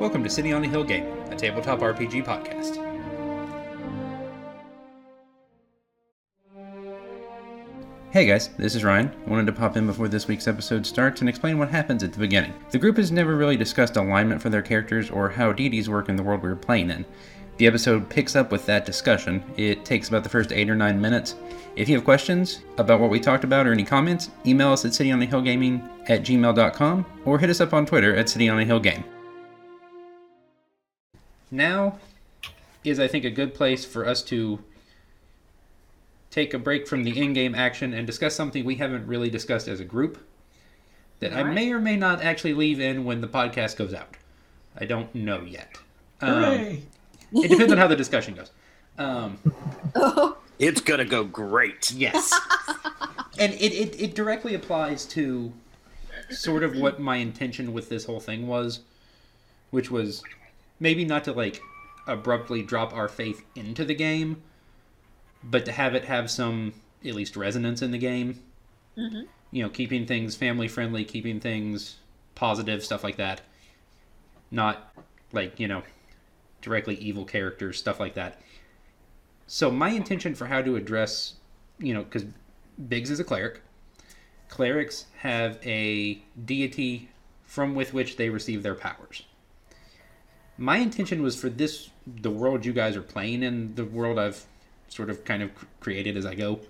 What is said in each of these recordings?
Welcome to City on a Hill Gaming, a tabletop RPG podcast. Hey guys, this is Ryan. I wanted to pop in before this week's episode starts and explain what happens at the beginning. The group has never really discussed alignment for their characters or how deities work in the world we're playing in. The episode picks up with that discussion. It takes about the first 8 or 9 minutes. If you have questions about what we talked about or any comments, email us at cityonahillgaming at gmail.com or hit us up on Twitter at cityonahillgame. Now is, I think, a good place for us to take a break from the in-game action and discuss something we haven't really discussed as a group that I may or may not actually leave in when the podcast goes out. I don't know yet. Um, Hooray! it depends on how the discussion goes. Um, Oh, It's gonna go great. yes, and it, it it directly applies to sort of what my intention with this whole thing was, which was maybe not to like abruptly drop our faith into the game, but to have it have some at least resonance in the game. Mm-hmm. You know, keeping things family friendly, keeping things positive, stuff like that. Not like you know directly evil characters, stuff like that. So my intention for how to address, you know, because Biggs is a cleric. Clerics have a deity from with which they receive their powers. My intention was for this, the world you guys are playing in, the world I've sort of kind of created as I go,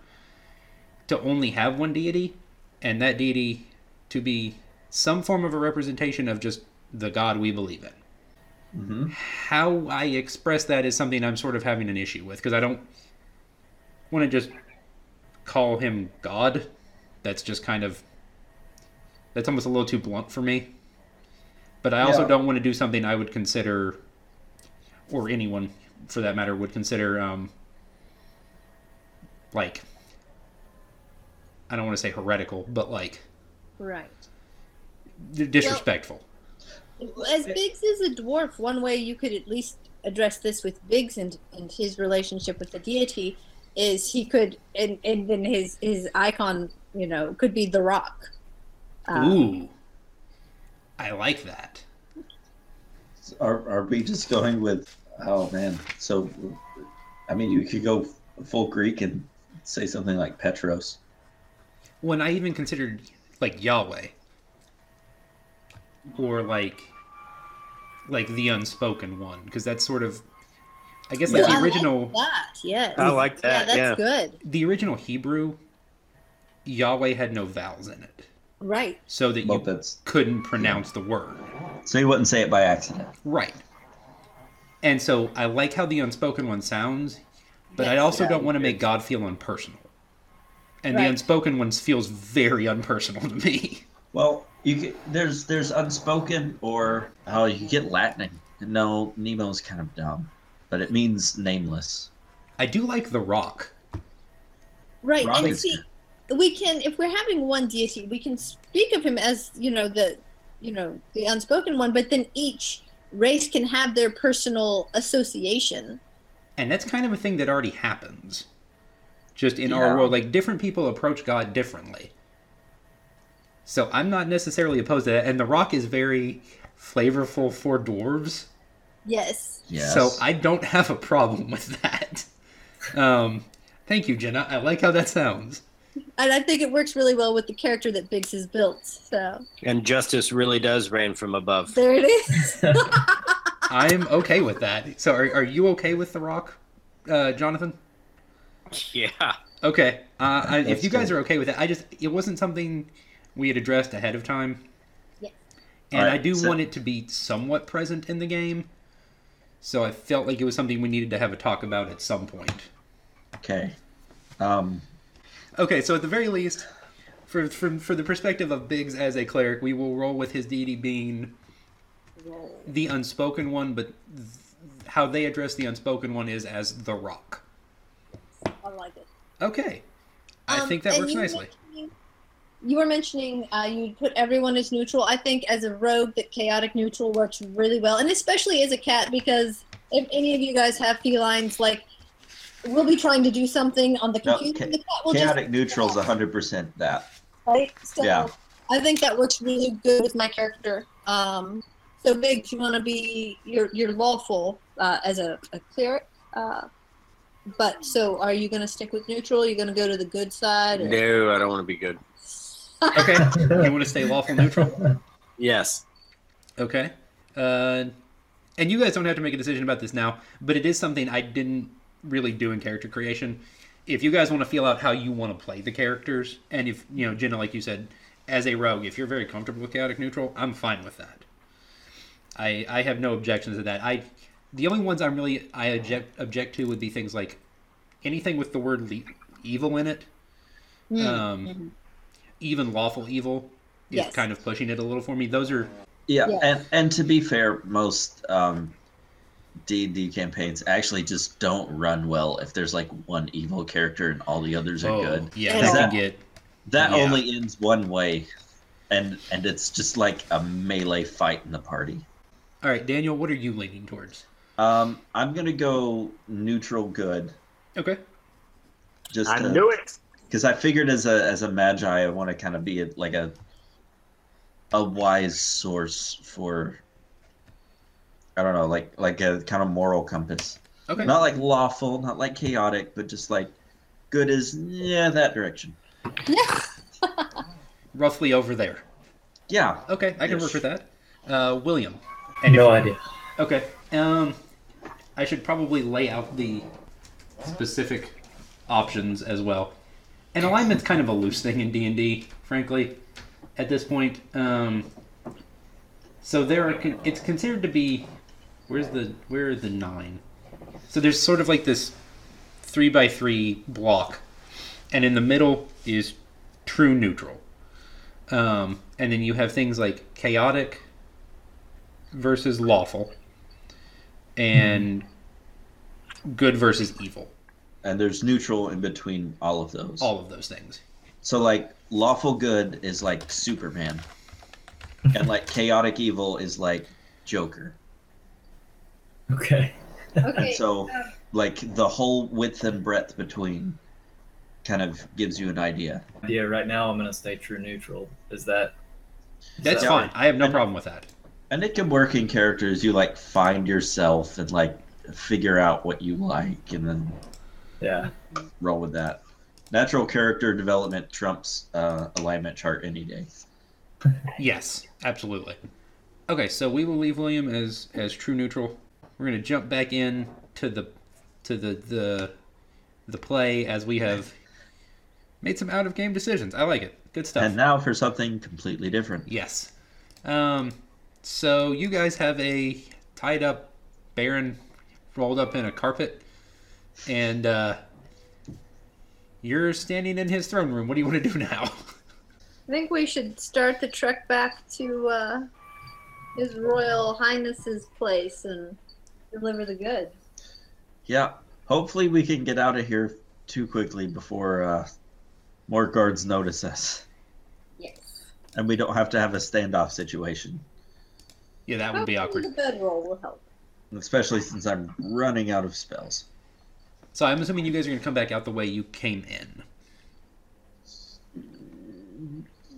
to only have one deity, and that deity to be some form of a representation of just the God we believe in mm-hmm. how I express that is something I'm sort of having an issue with because I don't want to just call him God. That's just kind of that's almost a little too blunt for me. But I also Yeah. don't want to do something I would consider, or anyone for that matter would consider, um, like I don't want to say heretical, but like right. d- disrespectful. As Biggs is a dwarf, one way you could at least address this with Biggs and, and his relationship with the deity is he could, and, and then his, his icon, you know, could be the rock. Um, Ooh, I like that. Are, are we just going with? Oh man! So, I mean, you could go full Greek and say something like Petros. when I even considered like Yahweh or like like the unspoken one because that's sort of I guess like I the like original that, yes. I like that. yeah, that. that's Yeah. good. the original Hebrew Yahweh had no vowels in it Right. so that Well, you that's couldn't pronounce the word so you wouldn't say it by accident. right and so I like how the unspoken one sounds but I also Yeah, don't want to make God feel impersonal and the Right. unspoken one feels very unpersonal to me Well, you get, there's there's unspoken or oh you get Latin. No, Nemo's kind of dumb, but it means nameless. I do like the rock Right. Rock and is see, we can, if we're having one deity, we can speak of him as, you know, the, you know, the unspoken one, but then each race can have their personal association. And that's kind of a thing that already happens. Just in Yeah. our world, like different people approach God differently. So I'm not necessarily opposed to that. And The Rock is very flavorful for dwarves. Yes. Yes. So I don't have a problem with that. Um, thank you, Jenna. I like how that sounds. And I think it works really well with the character that Biggs has built. So And justice really does reign from above. there it is. I'm okay with that. So are, are you okay with The Rock, uh, Jonathan? Yeah. Okay. Uh, I, if you guys good. are okay with it, I just it wasn't something we had addressed ahead of time. Yeah. And Alright, I do so- want it to be somewhat present in the game. So I felt like it was something we needed to have a talk about at some point. okay. Um, Okay, so at the very least, for for, for the perspective of Biggs as a cleric, we will roll with his deity being the unspoken one, but th- how they address the unspoken one is as the rock. I like it. Okay. I Um, think that works you nicely. You were mentioning uh, you'd put everyone as neutral. I think as a rogue, that chaotic neutral works really well, and especially as a cat because if any of you guys have felines, like we'll be trying to do something on the No, computer, cha- and the cat will chaotic just neutral's hundred percent that. right. So Yeah. I think that works really good with my character. Um, So Biggs, you want to be you're you're lawful uh, as a, a cleric, uh, but so are you going to stick with neutral? You're going to go to the good side? Or? No, I don't want to be good. Okay. you want to stay lawful neutral? Yes. Okay. Uh, and you guys don't have to make a decision about this now, but it is something I didn't really doing character creation. If you guys want to feel out how you want to play the characters, and if you know Jenna, like you said, as a rogue, if you're very comfortable with chaotic neutral, I'm fine with that. I I have no objections to that. I the only ones I'm really I object object to would be things like anything with the word le- evil in it. Mm, Um, mhm. even lawful evil is Yes. kind of pushing it a little for me. Those are Yeah, Yeah. and and to be fair, most um, D and D campaigns actually just don't run well if there's like one evil character and all the others are oh good. yeah, that that- can get That Yeah. only ends one way, and and it's just like a melee fight in the party. All right, Daniel, what are you leaning towards? Um, I'm gonna go neutral good, Okay. just I to- knew it. because I figured as a as a magi, I want to kind of be a, like a a wise source for I don't know, like like a kind of moral compass. Okay. Not like lawful, not like chaotic, but just like good is yeah that direction. Roughly over there. Yeah, Okay, I can Yes. work with that. Uh, William. And no idea. Okay. Um, I should probably lay out the specific options as well. And alignment's kind of a loose thing in D and D, frankly, at this point. Um, so there are. Con- it's considered to be. Where's the where are the nine? So there's sort of like this three by three block, and in the middle is true neutral. Um, and then you have things like chaotic versus lawful, and good versus evil. and there's neutral in between all of those. All of those things. So like lawful good is like Superman, and like chaotic evil is like Joker. Okay. Okay. And so like the whole width and breadth between kind of gives you an idea. Yeah, right now I'm gonna stay true neutral. Is that That's Yeah. fine. I have no And- problem with that. And it can work in characters you like find yourself and like figure out what you like and then yeah. roll with that. Natural character development trumps uh, alignment chart any day. Yes, absolutely. Okay, so we will leave William as as true neutral. We're gonna jump back in to the to the the the play as we have made some out of game decisions. I like it. Good stuff. And now for something completely different. Yes. Um, so you guys have a tied up Baron rolled up in a carpet, and uh, you're standing in his throne room. What do you want to do now? I think we should start the trek back to uh, His Royal Highness's place and deliver the goods. Yeah. Hopefully we can get out of here too quickly before uh, more guards notice us. Yes. And we don't have to have a standoff situation. yeah, that would be awkward. The bedroll will help. Especially since I'm running out of spells. So I'm assuming you guys are going to come back out the way you came in,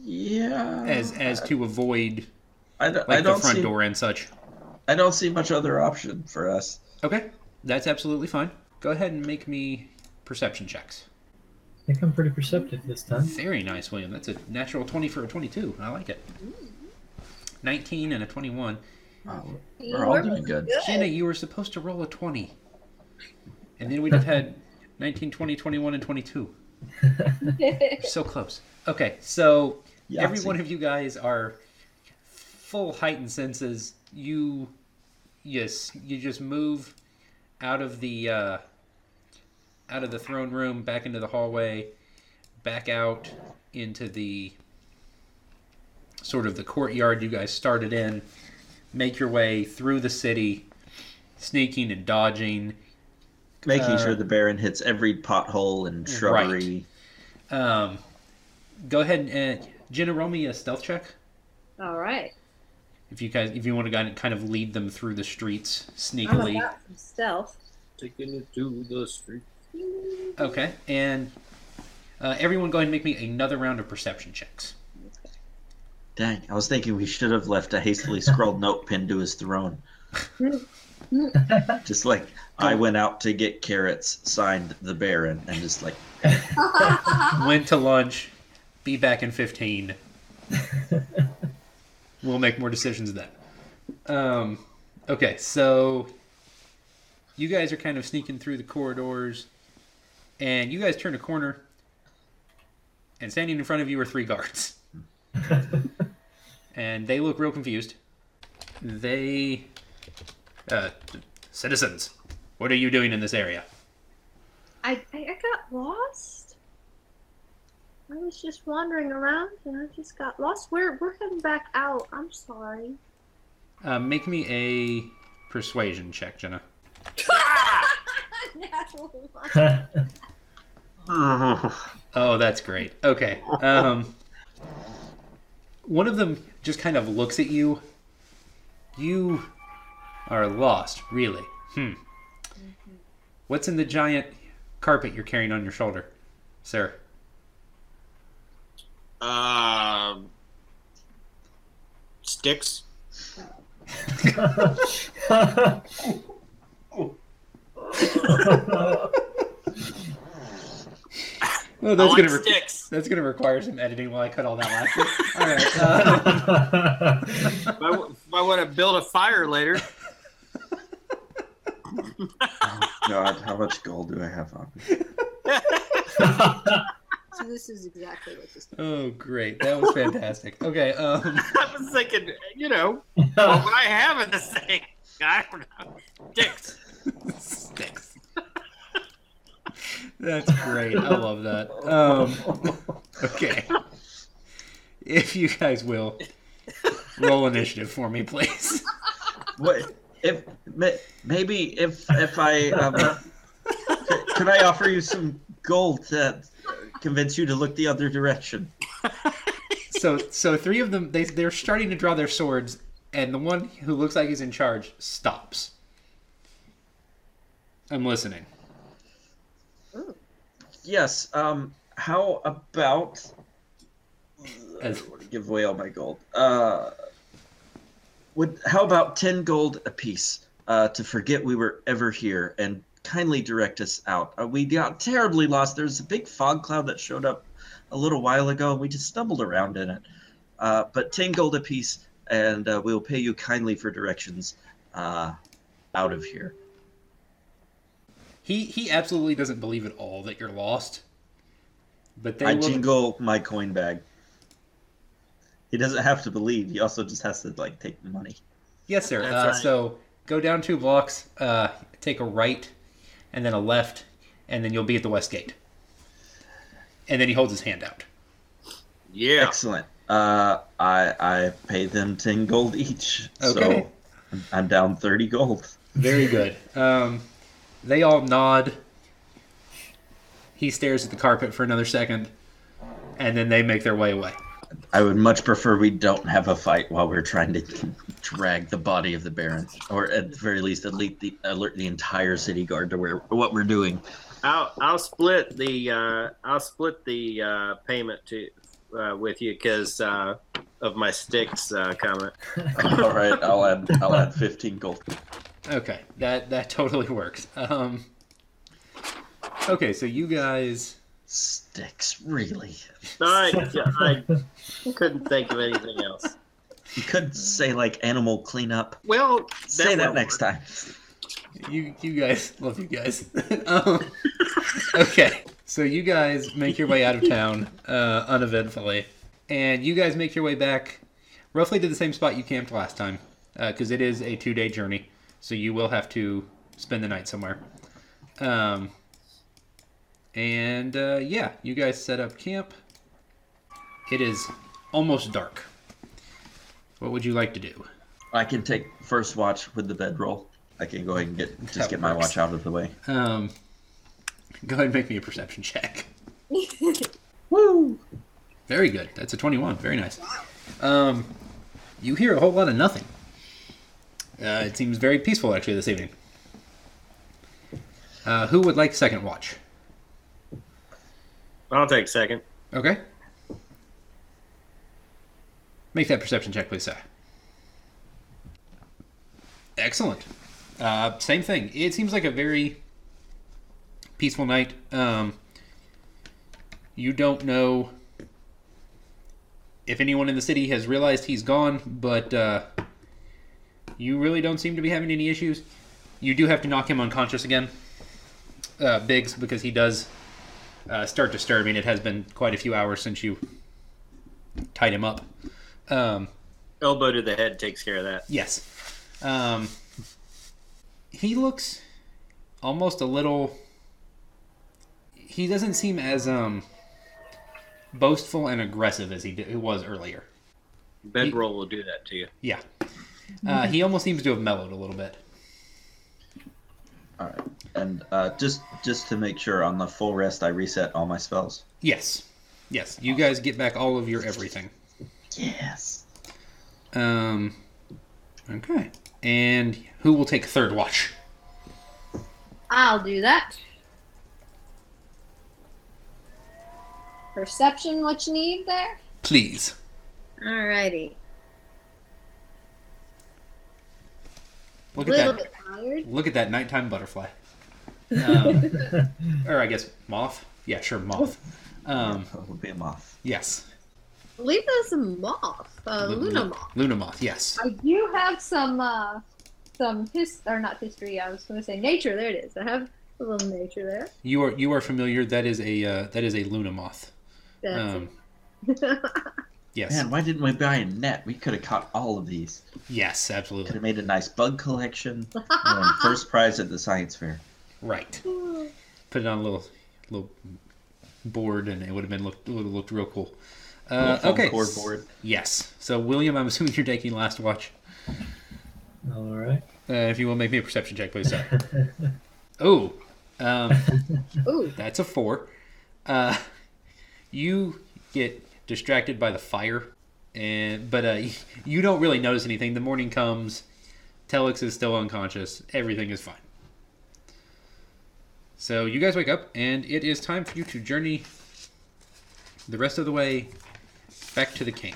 Yeah. as as to avoid I don't, like I the don't front see, door and such. I don't see much other option for us. Okay, that's absolutely fine. Go ahead and make me perception checks. I think I'm pretty perceptive this time. Very nice, William. That's a natural 20 for a 22. I like it. 19 and a 21. Wow, You we're all doing good. Jenna, you were supposed to roll a 20. And then we'd have had 19, 20, 21, and 22. So close. Okay, so every one of you guys are full heightened senses. You, yes, you just move out of the uh, out of the throne room, back into the hallway, back out into the sort of the courtyard you guys started in. Make your way through the city, sneaking and dodging. Making Uh, sure the Baron hits every pothole and shrubbery. Um, go ahead and uh, Jenna, roll me a stealth check. All right. If you guys, if you want to kind of lead them through the streets I'm sneakily, about stealth. Taking it to the street. okay. And uh, everyone, go ahead and make me another round of perception checks. Dang, I was thinking we should have left a hastily scrawled note pinned to his throne. Just like I went out to get carrots, signed the Baron, and just like Went to lunch. Be back in 15. We'll make more decisions then. Um, okay, so you guys are kind of sneaking through the corridors, and you guys turn a corner, and standing in front of you are three guards. and they look real confused. They, uh, citizens, what are you doing in this area? I, I I got lost. I was just wandering around and I just got lost. We're we're heading back out. I'm sorry. Uh, make me a persuasion check, Jenna. Natural. Oh, that's great. Okay. Um, one of them just kind of looks at you. You are lost, really. Hmm. What's in the giant carpet you're carrying on your shoulder, sir? Um, sticks. Well, I that's like gonna re- sticks. that's gonna require some editing while I cut all that last bit. All right. Uh, If I, w- if I want to build a fire later, God, how much gold do I have on? me? So this is exactly what this. oh, great! That was fantastic. Okay. Um, I was thinking, you know, what would I have in this thing? I don't know. Sticks. Sticks. That's great. I love that. Um, okay. If you guys will roll initiative for me, please. What if maybe if if I um, could- could I offer you some gold to convince you to look the other direction? So, so three of them they they're starting to draw their swords, and the one who looks like he's in charge stops. I'm listening. Yes. Um. How about? As- I don't want to give away all my gold. Uh. Would how about ten gold apiece? Uh, to forget we were ever here and kindly direct us out. Uh, we got terribly lost. There's a big fog cloud that showed up a little while ago, and we just stumbled around in it. Uh, but ten gold apiece, and uh, we'll pay you kindly for directions uh, out of here. He he absolutely doesn't believe at all that you're lost. But they I will, jingle my coin bag. He doesn't have to believe. He also just has to like take the money. Yes, sir. Uh, right. So go down two blocks, uh, take a right, and then a left, and then you'll be at the west gate. And then he holds his hand out. Yeah. Excellent. Uh, I I pay them ten gold each. Okay. So I'm- I'm down thirty gold. Very good. Um, they all nod. He stares at the carpet for another second, and then they make their way away. I would much prefer we don't have a fight while we're trying to drag the body of the Baron, or at the very least, alert the alert the entire city guard to where what we're doing. I'll I'll split the uh, I'll split the uh, payment to uh, with you because uh, of my sticks uh, comment. All right, I'll add I'll add fifteen gold. Okay, that that totally works. Um, okay, so you guys. Sticks, really? I, I couldn't think of anything else. You could say like animal cleanup. Well, Say that would next work. time. You you guys love you guys. um, okay, so you guys make your way out of town uh, uneventfully, and you guys make your way back roughly to the same spot you camped last time, because it is a two-day journey. So you will have to spend the night somewhere. Um, and uh, yeah, you guys set up camp. It is almost dark. What would you like to do? I can take first watch with the bedroll. I can go ahead and get That just get my watch out of the way. Um, go ahead and make me a perception check. Woo! Very good. That's a 21. Very nice. Um, you hear a whole lot of nothing. Uh, it seems very peaceful, actually, this evening. Uh, who would like second watch? I'll take second. Okay. Make that perception check, please, sir. Excellent. Uh, same thing. It seems like a very peaceful night. Um, you don't know if anyone in the city has realized he's gone, but uh, you really don't seem to be having any issues. You do have to knock him unconscious again, uh, Biggs, because he does uh, start to stir. I mean, it has been quite a few hours since you tied him up. Um, Elbow to the head takes care of that. Yes. Um, he looks almost a little. He doesn't seem as um, boastful and aggressive as he, did, he was earlier. Bedroll will do that to you. Yeah. Uh, he almost seems to have mellowed a little bit. All right. And uh, just just to make sure, on the full rest, I reset all my spells. Yes. Yes. You guys get back all of your everything. Yes. Um. Okay. And who will take third watch? I'll do that. Perception, what you need there? Please. Alrighty. Look at that. bit tired. Look at that nighttime butterfly. Um, or I guess moth. Yeah, sure, moth. Um, it would be a moth. yes. I believe that's a moth, a Lu- Luna moth. Luna moth. Yes. I do have some, uh, some his or not history. I was going to say nature. There it is. I have a little nature there. You are you are familiar. That is a uh, that is a Luna moth. That's Um, it. yes. Man, why didn't we buy a net? We could have caught all of these. Yes, absolutely. Could have made a nice bug collection. First prize at the science fair. Right. Put it on a little little board, and it would have been looked looked real cool. Uh, okay. cord board. Yes. So William, I'm assuming you're taking last watch. All right. Uh, if you will make me a perception check, please. Sir. oh, um, Ooh, That's a four. Uh, you get distracted by the fire, and but uh, you don't really notice anything. The morning comes. Telex is still unconscious. Everything is fine. So you guys wake up, and it is time for you to journey the rest of the way back to the king,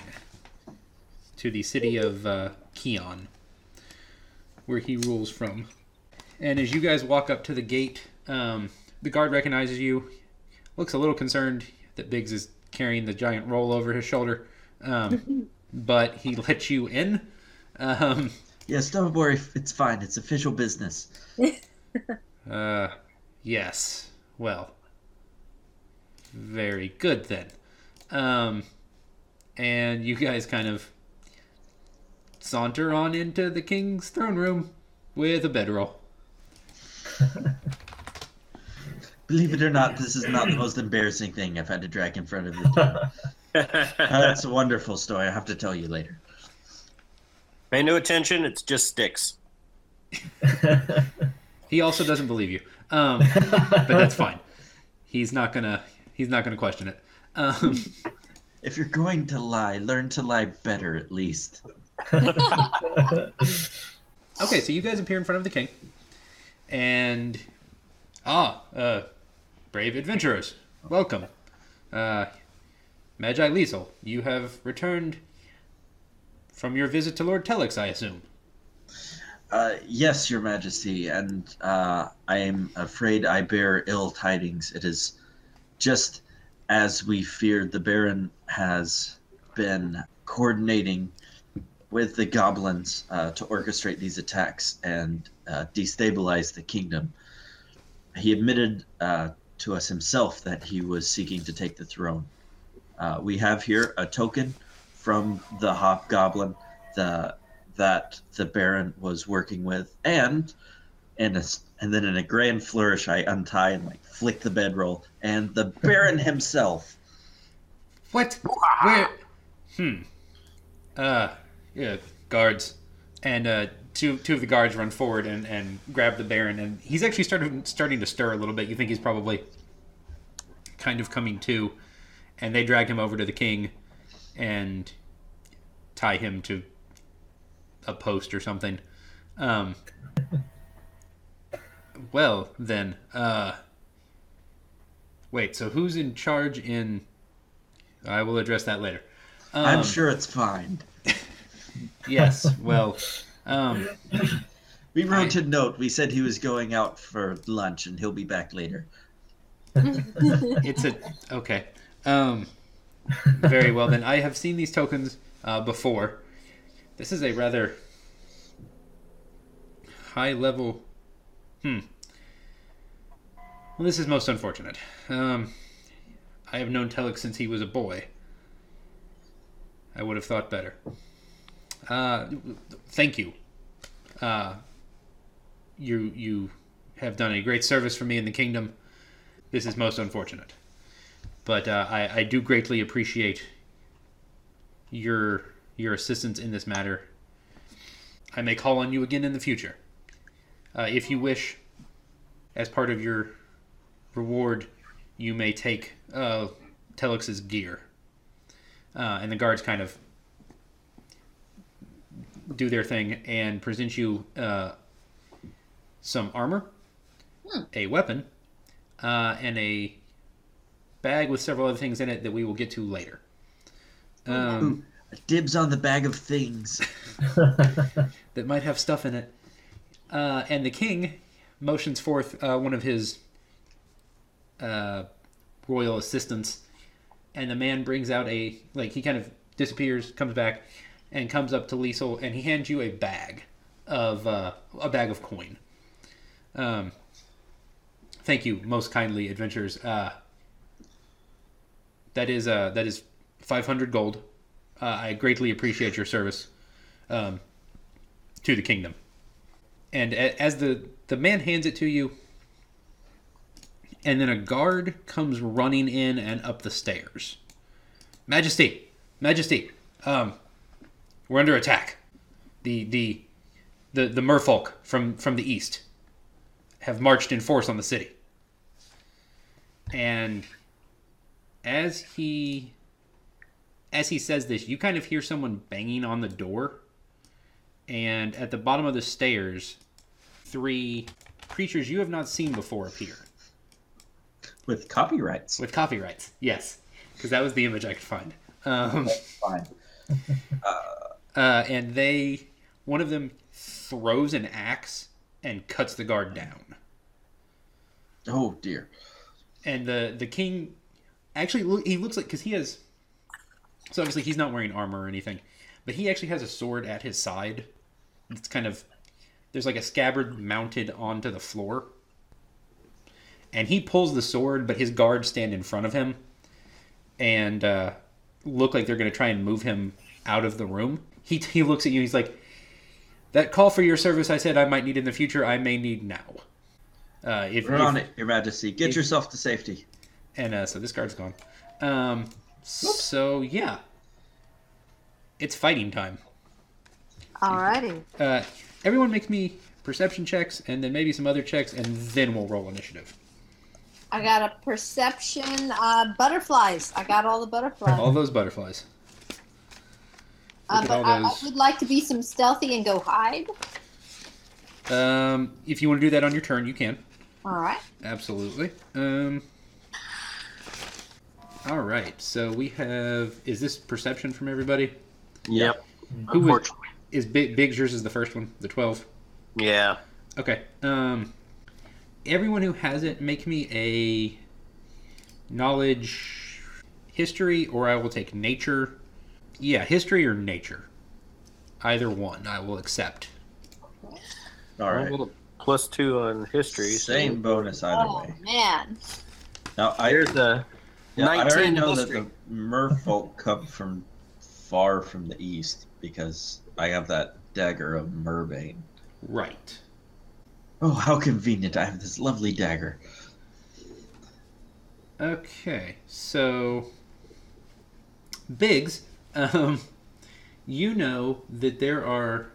to the city of uh, Keon, where he rules from. And as you guys walk up to the gate, um, the guard recognizes you, looks a little concerned that Biggs is carrying the giant roll over his shoulder, um, but he lets you in. Um, Yes, don't worry. It's fine. It's official business. uh, yes. Well, very good then. Um, and you guys kind of saunter on into the king's throne room with a bedroll. Believe it or not, this is not the most embarrassing thing I've had to drag in front of you. Uh, That's a wonderful story. I have to tell you later. Pay no attention. It's just sticks. He also doesn't believe you, um, but that's fine. He's not gonna. He's not gonna question it. Um, If you're going to lie, learn to lie better at least. Okay, so you guys appear in front of the king, and ah, uh, brave adventurers, welcome. Uh, Magi Liesel, you have returned from your visit to Lord Telex, I assume. Uh, yes, Your Majesty, and uh, I am afraid I bear ill tidings. It is just as we feared. The Baron has been coordinating with the goblins uh, to orchestrate these attacks and uh, destabilize the kingdom. He admitted uh, to us himself that he was seeking to take the throne. We have here a token from the Hobgoblin, the that the Baron was working with, and and a, and then in a grand flourish, I untie and like flick the bedroll, and the Baron himself. What? Where? Hmm. Uh, yeah, guards, and uh, two two of the guards run forward and, and grab the Baron, and he's actually started starting to stir a little bit. You think he's probably kind of coming to, and they drag him over to the king, and tie him to a post or something. Um. Well then, uh. Wait, so who's in charge in? I will address that later. I'm Um, sure it's fine. Yes. Well, um, We wrote a note. We said he was going out for lunch and he'll be back later. it's a okay. Um, very well then. I have seen these tokens uh, before. This is a rather high level. Hmm. Well, this is most unfortunate. Um, I have known Telek since he was a boy. I would have thought better. Uh, thank you. Uh, you you have done a great service for me in the kingdom. This is most unfortunate, but uh, I I do greatly appreciate your your assistance in this matter. I may call on you again in the future, uh, if you wish. As part of your reward, you may take uh, Telex's gear, uh, and the guards kind of do their thing and present you uh, some armor, a weapon, uh, and a bag with several other things in it that we will get to later. Um, Dibs on the bag of things. that might have stuff in it. Uh, and the king motions forth uh, one of his uh, royal assistants, and the man brings out a like he kind of disappears, comes back, and comes up to Liesel, and he hands you a bag of uh, a bag of coin. Um, thank you, most kindly, adventurers. Uh, that is uh, that is five hundred gold. Uh, I greatly appreciate your service um, to the kingdom. And a- as the the man hands it to you, and then a guard comes running in and up the stairs. Majesty, Majesty, um, we're under attack. The the the the merfolk from from the east have marched in force on the city. And as he as he says this, you kind of hear someone banging on the door. And at the bottom of the stairs, three creatures you have not seen before appear With copyrights. with copyrights. Yes, because that was the image I could find. Um, Fine. uh, and they, one of them throws an axe and cuts the guard down. Oh dear. and the the king actually look, he looks like because he has so obviously he's not wearing armor or anything but he actually has a sword at his side it's kind of there's like a scabbard mounted onto the floor and he pulls the sword but his guards stand in front of him and uh, look like they're going to try and move him out of the room he, he looks at you he's like that call for your service i said i might need in the future i may need now uh, if, We're if- on it, Your Majesty. Get if- yourself to safety. and uh, so this guard's gone. Um, so yeah, it's fighting time. Alrighty. Uh, everyone make me perception checks, and then maybe some other checks, and then we'll roll initiative. I got a perception. Uh, butterflies. I got all the butterflies. All those butterflies. uh, but I, I would like to be some stealthy and go hide. Um, if you want to do that on your turn, you can. All right. Absolutely. Um. All right. So we have. Is this perception from everybody? Yep. Who was, Unfortunately. is Big Big's yours is the first one, the twelve. Yeah. Okay. Um, everyone who has it, make me a knowledge history, or I will take nature. Yeah, history or nature. Either one, I will accept. All right. I plus two on history. so- Same bonus either Oh way. man. Now I, There's a yeah, I already 19 know that the merfolk come from far from the east because I have that dagger of Merbane. Right. Oh, how convenient! I have this lovely dagger. Okay. So, Biggs, um, you know that there are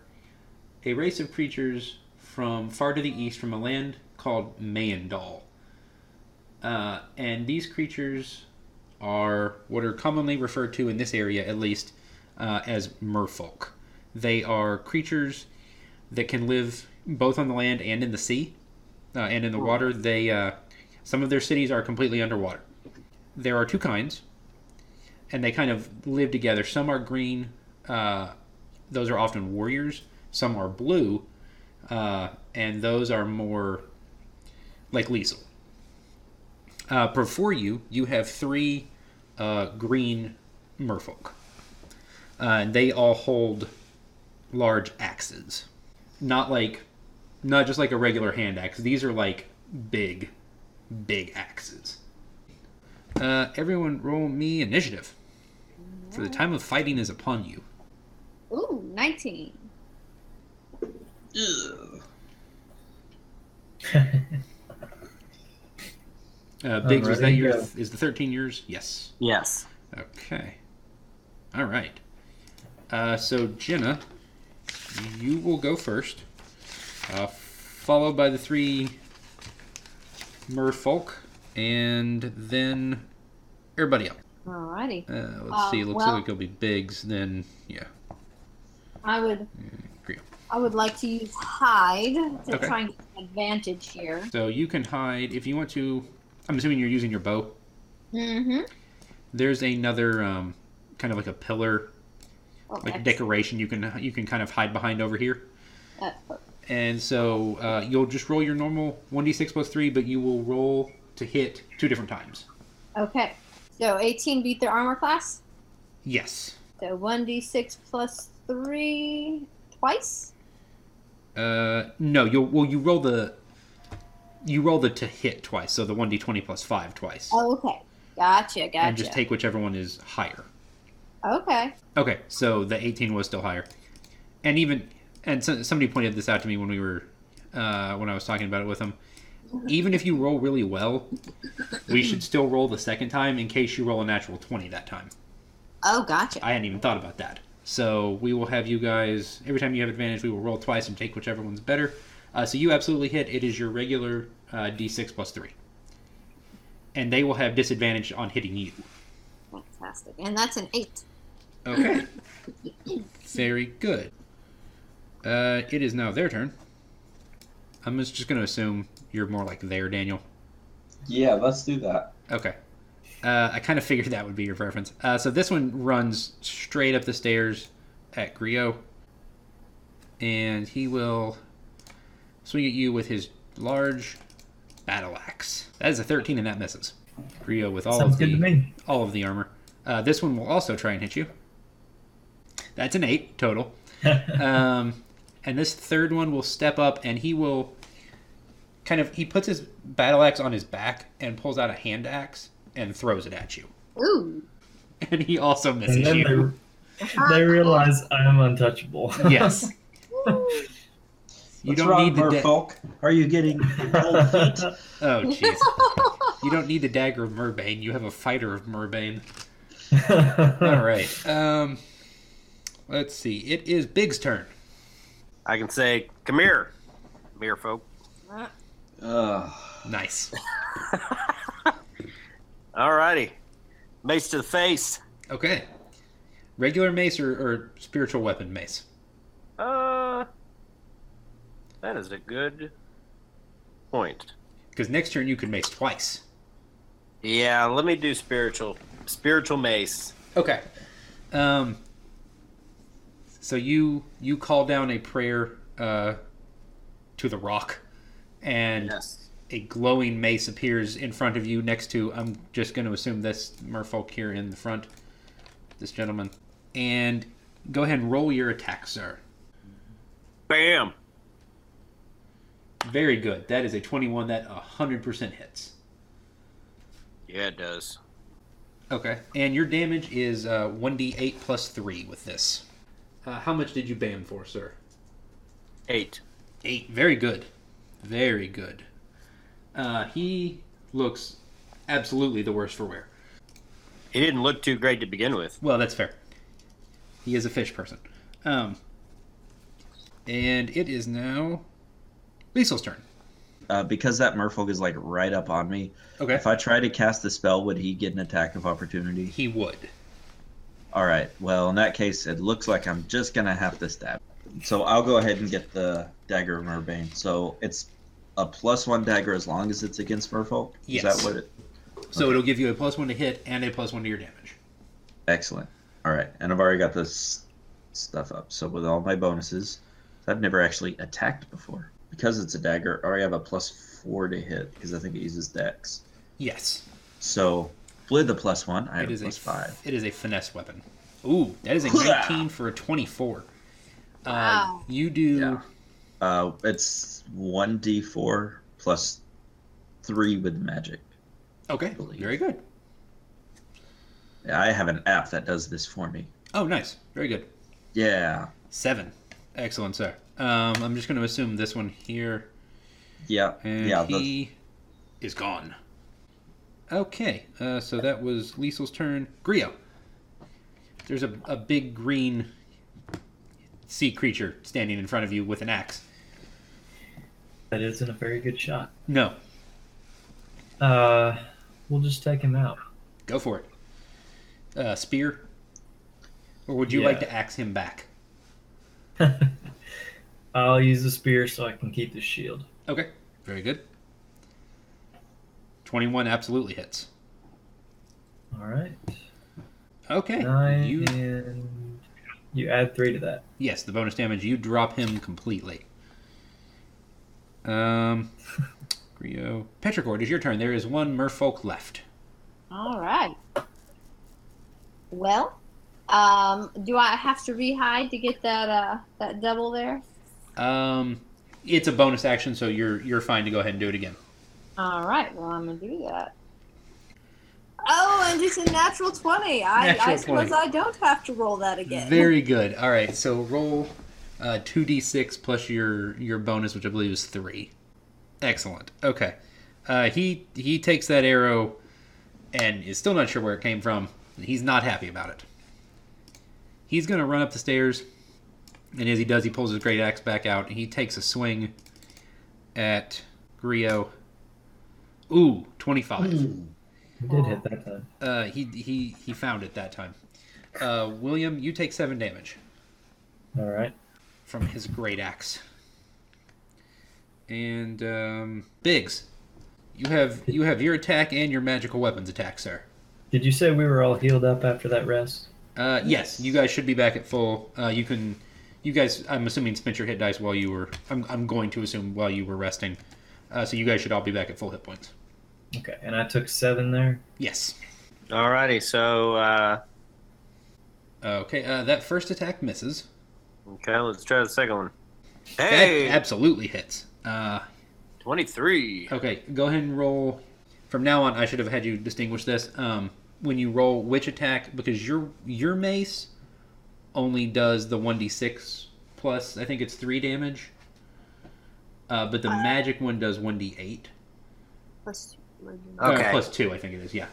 a race of creatures from far to the east from a land called Mayandal. Uh, and these creatures are what are commonly referred to in this area, at least, uh, as merfolk. They are creatures that can live both on the land and in the sea, uh, and in the water. They uh, some of their cities are completely underwater. There are two kinds, and they kind of live together. Some are green, uh, those are often warriors. Some are blue, uh, and those are more like Liesel. Uh, before you, you have three uh, green merfolk. Uh, and they all hold large axes. Not like, not just like a regular hand axe. These are like big, big axes. Uh, everyone roll me initiative. For the time of fighting is upon you. Ooh, 19. Ugh. Uh, Biggs, was that your? go. Is the thirteen years? Yes. Yes. Okay. All right. Uh, so Jenna, you will go first, uh, followed by the three merfolk, and then everybody else. Alrighty. Uh, let's Uh, see. Looks well- like it'll be Biggs. Then yeah. I would Grio. I would like to use hide to Okay. try and get an advantage here. So you can hide if you want to. I'm assuming you're using your bow. Mm-hmm. There's another um, kind of like a pillar, Oh, like decoration. You can you can kind of hide behind over here. Uh, And so uh, you'll just roll your normal 1d6 plus 3, but you will roll to hit two different times. okay. So 18 beat their armor class. Yes. So 1d6 plus 3 twice. Uh, no, you'll well you roll the you roll the to hit twice, so the 1d20 plus 5 twice. Oh, okay. Gotcha, gotcha. And just take whichever one is higher. Okay. Okay, so the 18 was still higher. And even and so, somebody pointed this out to me when we were uh, when I was talking about it with them. Even if you roll really well, we should still roll the second time in case you roll a natural 20 that time. Oh, gotcha. I hadn't even thought about that. So we will have you guys every time you have advantage. We will roll twice and take whichever one's better. Uh, so you absolutely hit. It is your regular uh, d6 plus three, and they will have disadvantage on hitting you. Fantastic. And that's an 8. Okay. Very good. Uh, it is now their turn. I'm just, just going to assume you're more like there, Daniel. Yeah, let's do that. Okay. Uh, I kind of figured that would be your preference. Uh, so this one runs straight up the stairs at Griot. And he will swing at you with his large battle axe. That is a 13 and that misses. Rio with all Sounds of good the to me. all of the armor. Uh, this one will also try and hit you. That's an 8 total. Um, and this third one will step up and he will kind of he puts his battle axe on his back and pulls out a hand axe and throws it at you. Ooh. And he also misses and then you. they, they realize I am untouchable. Yes. You What's don't wrong, need the da- Are you getting cold feet? Oh jeez. you don't need the dagger of Merbane. You have a fighter of Merbane. All right. Um let's see. It is Biggs' turn. I can say, come here, mere folk. Ugh. Nice. Alrighty. Mace to the face. Okay. Regular mace or, or spiritual weapon mace? Uh, that is a good point. Because next turn you can mace twice. Yeah, let me do spiritual. Spiritual mace. Okay. Um. So you you call down a prayer uh, to the rock, and Yes. a glowing mace appears in front of you next to. I'm just going to assume this merfolk here in the front, this gentleman, and go ahead and roll your attack, sir. Bam. Very good. That is a 21 that 100% hits. Yeah, it does. Okay. And your damage is uh, 1d8 plus 3 with this. Uh, how much did you ban for, sir? Eight. 8. Very good. Very good. Uh, he looks absolutely the worst for wear. He didn't look too great to begin with. Well, that's fair. He is a fish person. Um, and it is now Liesel's turn. Uh, because that merfolk is like right up on me. Okay. If I try to cast the spell, would he get an attack of opportunity? He would. All right. Well, in that case, it looks like I'm just gonna have to stab. So I'll go ahead and get the dagger of Merbane. So it's a plus one dagger as long as it's against merfolk. Is that what it? So it'll give you a plus 1 to hit and a plus 1 to your damage. Excellent. All right, and I've already got this stuff up. So with all my bonuses, I've never actually attacked before because it's a dagger. I already have a plus four to hit because I think it uses dex. Yes. So with the plus one, I It have a is plus a five. It is a finesse weapon. Ooh, that is a 19 for a 24. Uh, Wow. you do. Yeah. Uh, it's one d four plus three with magic. Okay, very good. Yeah, I have an app that does this for me. Oh, nice. Very good. Yeah, Seven. Excellent, sir. Um, I'm just going to assume this one here, yeah, and yeah. The, he is gone. Okay, uh, so that was Liesel's turn. Grio. There's a, a big green sea creature standing in front of you with an axe. That isn't a very good shot. No, Uh, we'll just take him out. go for it. Uh, spear? Or would you like to axe him back? I'll use the spear so I can keep the shield. Okay, very good. 21 absolutely hits. All right. Okay. Nine You and you add three to that. yes, the bonus damage you drop him completely. Um Grio. Petrichord, it is your turn. There is one merfolk left. All right. Well, um, do I have to rehide to get that uh that double there? Um it's a bonus action, so you're you're fine to go ahead and do it again. All right. Well, I'm gonna do that. Oh, and it's a natural twenty. I, Natural I suppose 20. I don't have to roll that again. Very good. All right, so roll uh, 2d6 plus your your bonus, which I believe is three. Excellent. Okay, uh, he he takes that arrow and is still not sure where it came from. And he's not happy about it. He's gonna run up the stairs, and as he does, he pulls his great axe back out. And he takes a swing at Grio. Ooh, 25. You did hit that time. Uh, he he he found it that time. Uh, William, you take seven damage All right. from his great axe. And um, Biggs, you have you have your attack and your magical weapons attack, sir. Did you say we were all healed up after that rest? Uh, yes, you guys should be back at full. Uh, you can, you guys. I'm assuming spent your hit dice while you were. I'm I'm going to assume while you were resting. Uh, so you guys should all be back at full hit points. Okay, and I took seven there. Yes. Alrighty, so uh, Okay. Uh, that first attack misses. okay, let's try the second one. That Hey, absolutely hits. Uh, twenty-three. Okay, go ahead and roll. From now on, I should have had you distinguish this. Um, when you roll which attack, because your your mace only does the one d six plus. I think it's three damage. Uh, but the magic one does one d eight. Plus- Okay. plus two, I think it is. Yeah.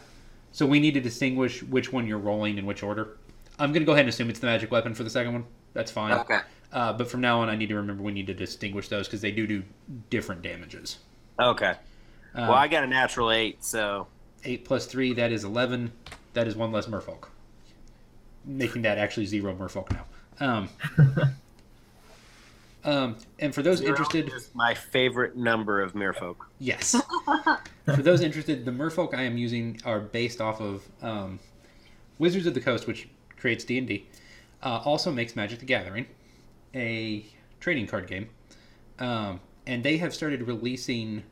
So we need to distinguish which one you're rolling in which order. I'm gonna go ahead and assume it's the magic weapon for the second one. That's fine. Okay. Uh, but from now on, I need to remember we need to distinguish those because they do do different damages. Okay. Um, Well, I got a natural eight, so 8 plus 3, that is 11. That is one less merfolk. Making that actually zero merfolk now. Um, um, and for those zero interested, is my favorite number of merfolk. yes. for those interested, the merfolk I am using are based off of um, Wizards of the Coast, which creates D&D. Uh, also makes Magic the Gathering, a trading card game. Um, and they have started releasing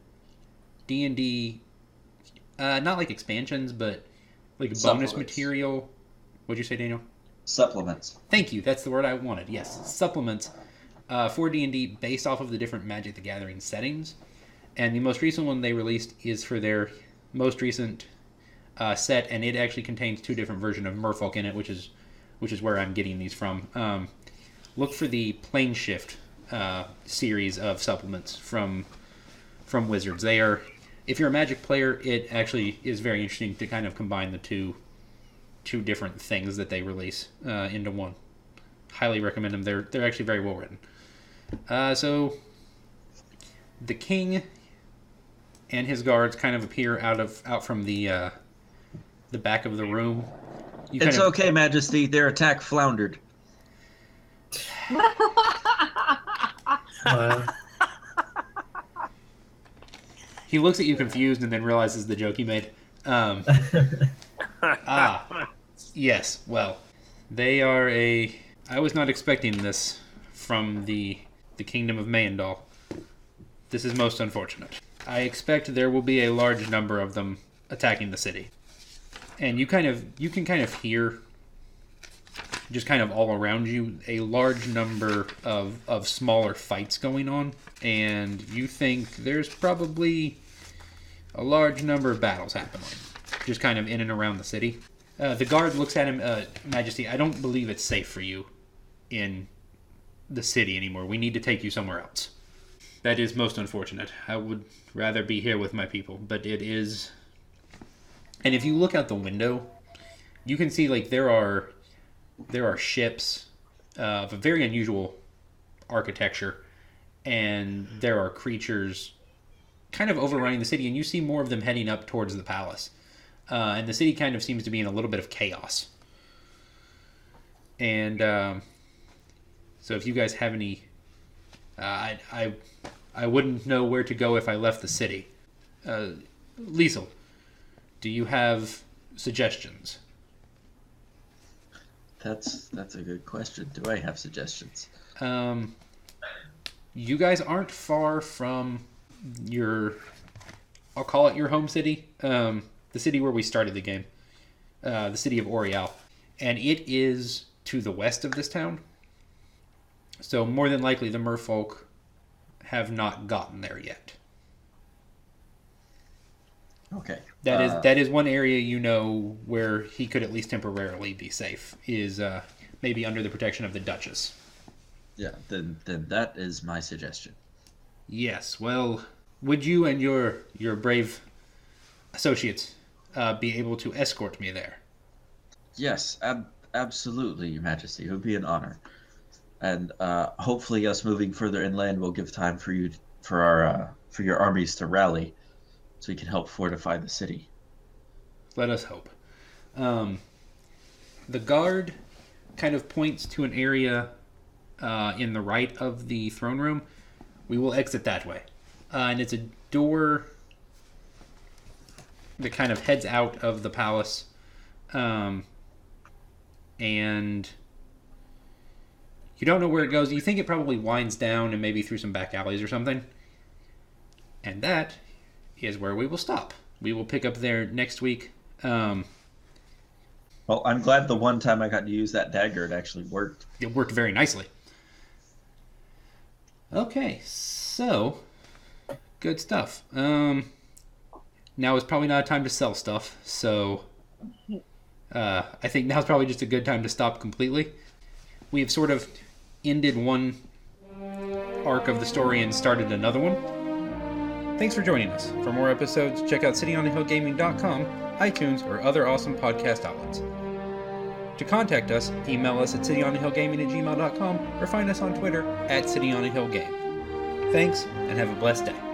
D&D, uh, not like expansions, but like bonus material. What'd you say, Daniel? Supplements. Thank you. That's the word I wanted. Yes, supplements uh, for D and D based off of the different Magic the Gathering settings. And the most recent one they released is for their most recent uh, set, and it actually contains two different versions of Merfolk in it, which is which is where I'm getting these from. Um, look for the Plane Shift uh, series of supplements from from Wizards. They are, if you're a Magic player, it actually is very interesting to kind of combine the two two different things that they release uh, into one. Highly recommend them. They're they're actually very well written. Uh, so the king and his guards kind of appear out of out from the uh, the back of the room. You It's kind of, okay, Majesty. Their attack floundered. Uh, He looks at you confused and then realizes the joke he made. Um, ah, Yes, well, they are a. I was not expecting this from the the kingdom of Mayendal. This is most unfortunate. I expect there will be a large number of them attacking the city, and you kind of you can kind of hear just kind of all around you a large number of of smaller fights going on, and you think there's probably a large number of battles happening, just kind of in and around the city. Uh, the guard looks at him, uh, Majesty. I don't believe it's safe for you in the city anymore. We need to take you somewhere else. That is most unfortunate. I would rather be here with my people, but it is. And if you look out the window, you can see like there are there are ships uh, of a very unusual architecture, and there are creatures kind of overrunning the city, and you see more of them heading up towards the palace. Uh, and the city kind of seems to be in a little bit of chaos. And um, so, if you guys have any, uh, I, I, I wouldn't know where to go if I left the city. Uh, Liesel, do you have suggestions? That's that's a good question. Do I have suggestions? Um, you guys aren't far from your, I'll call it your home city, um, the city where we started the game, uh, the city of Oriel, and it is to the west of this town. So more than likely, the merfolk have not gotten there yet. Okay. That is Uh, that is one area you know where he could at least temporarily be safe. Is uh, maybe under the protection of the Duchess. Yeah. Then then that is my suggestion. Yes. Well, would you and your your brave associates uh, be able to escort me there? Yes, ab- absolutely, Your Majesty. It would be an honor, and uh, hopefully, us moving further inland will give time for you for our uh, for your armies to rally, so we can help fortify the city. Let us hope. Um, the guard kind of points to an area uh, in the right of the throne room. We will exit that way, uh, and it's a door that kind of heads out of the palace, um, and you don't know where it goes. You think it probably winds down and maybe through some back alleys or something, and that is where we will stop. We will pick up there next week. Um, Well, I'm glad the one time I got to use that dagger, it actually worked. it worked very nicely. Okay, so good stuff. Um, now is probably not a time to sell stuff, so uh, I think now's probably just a good time to stop completely. We have sort of ended one arc of the story and started another one. Thanks for joining us. For more episodes, check out cityonthehillgaming.com, iTunes, or other awesome podcast outlets. To contact us, email us at cityonthehillgaming at gmail.com or find us on Twitter at cityonthehillgame. Thanks, and have a blessed day.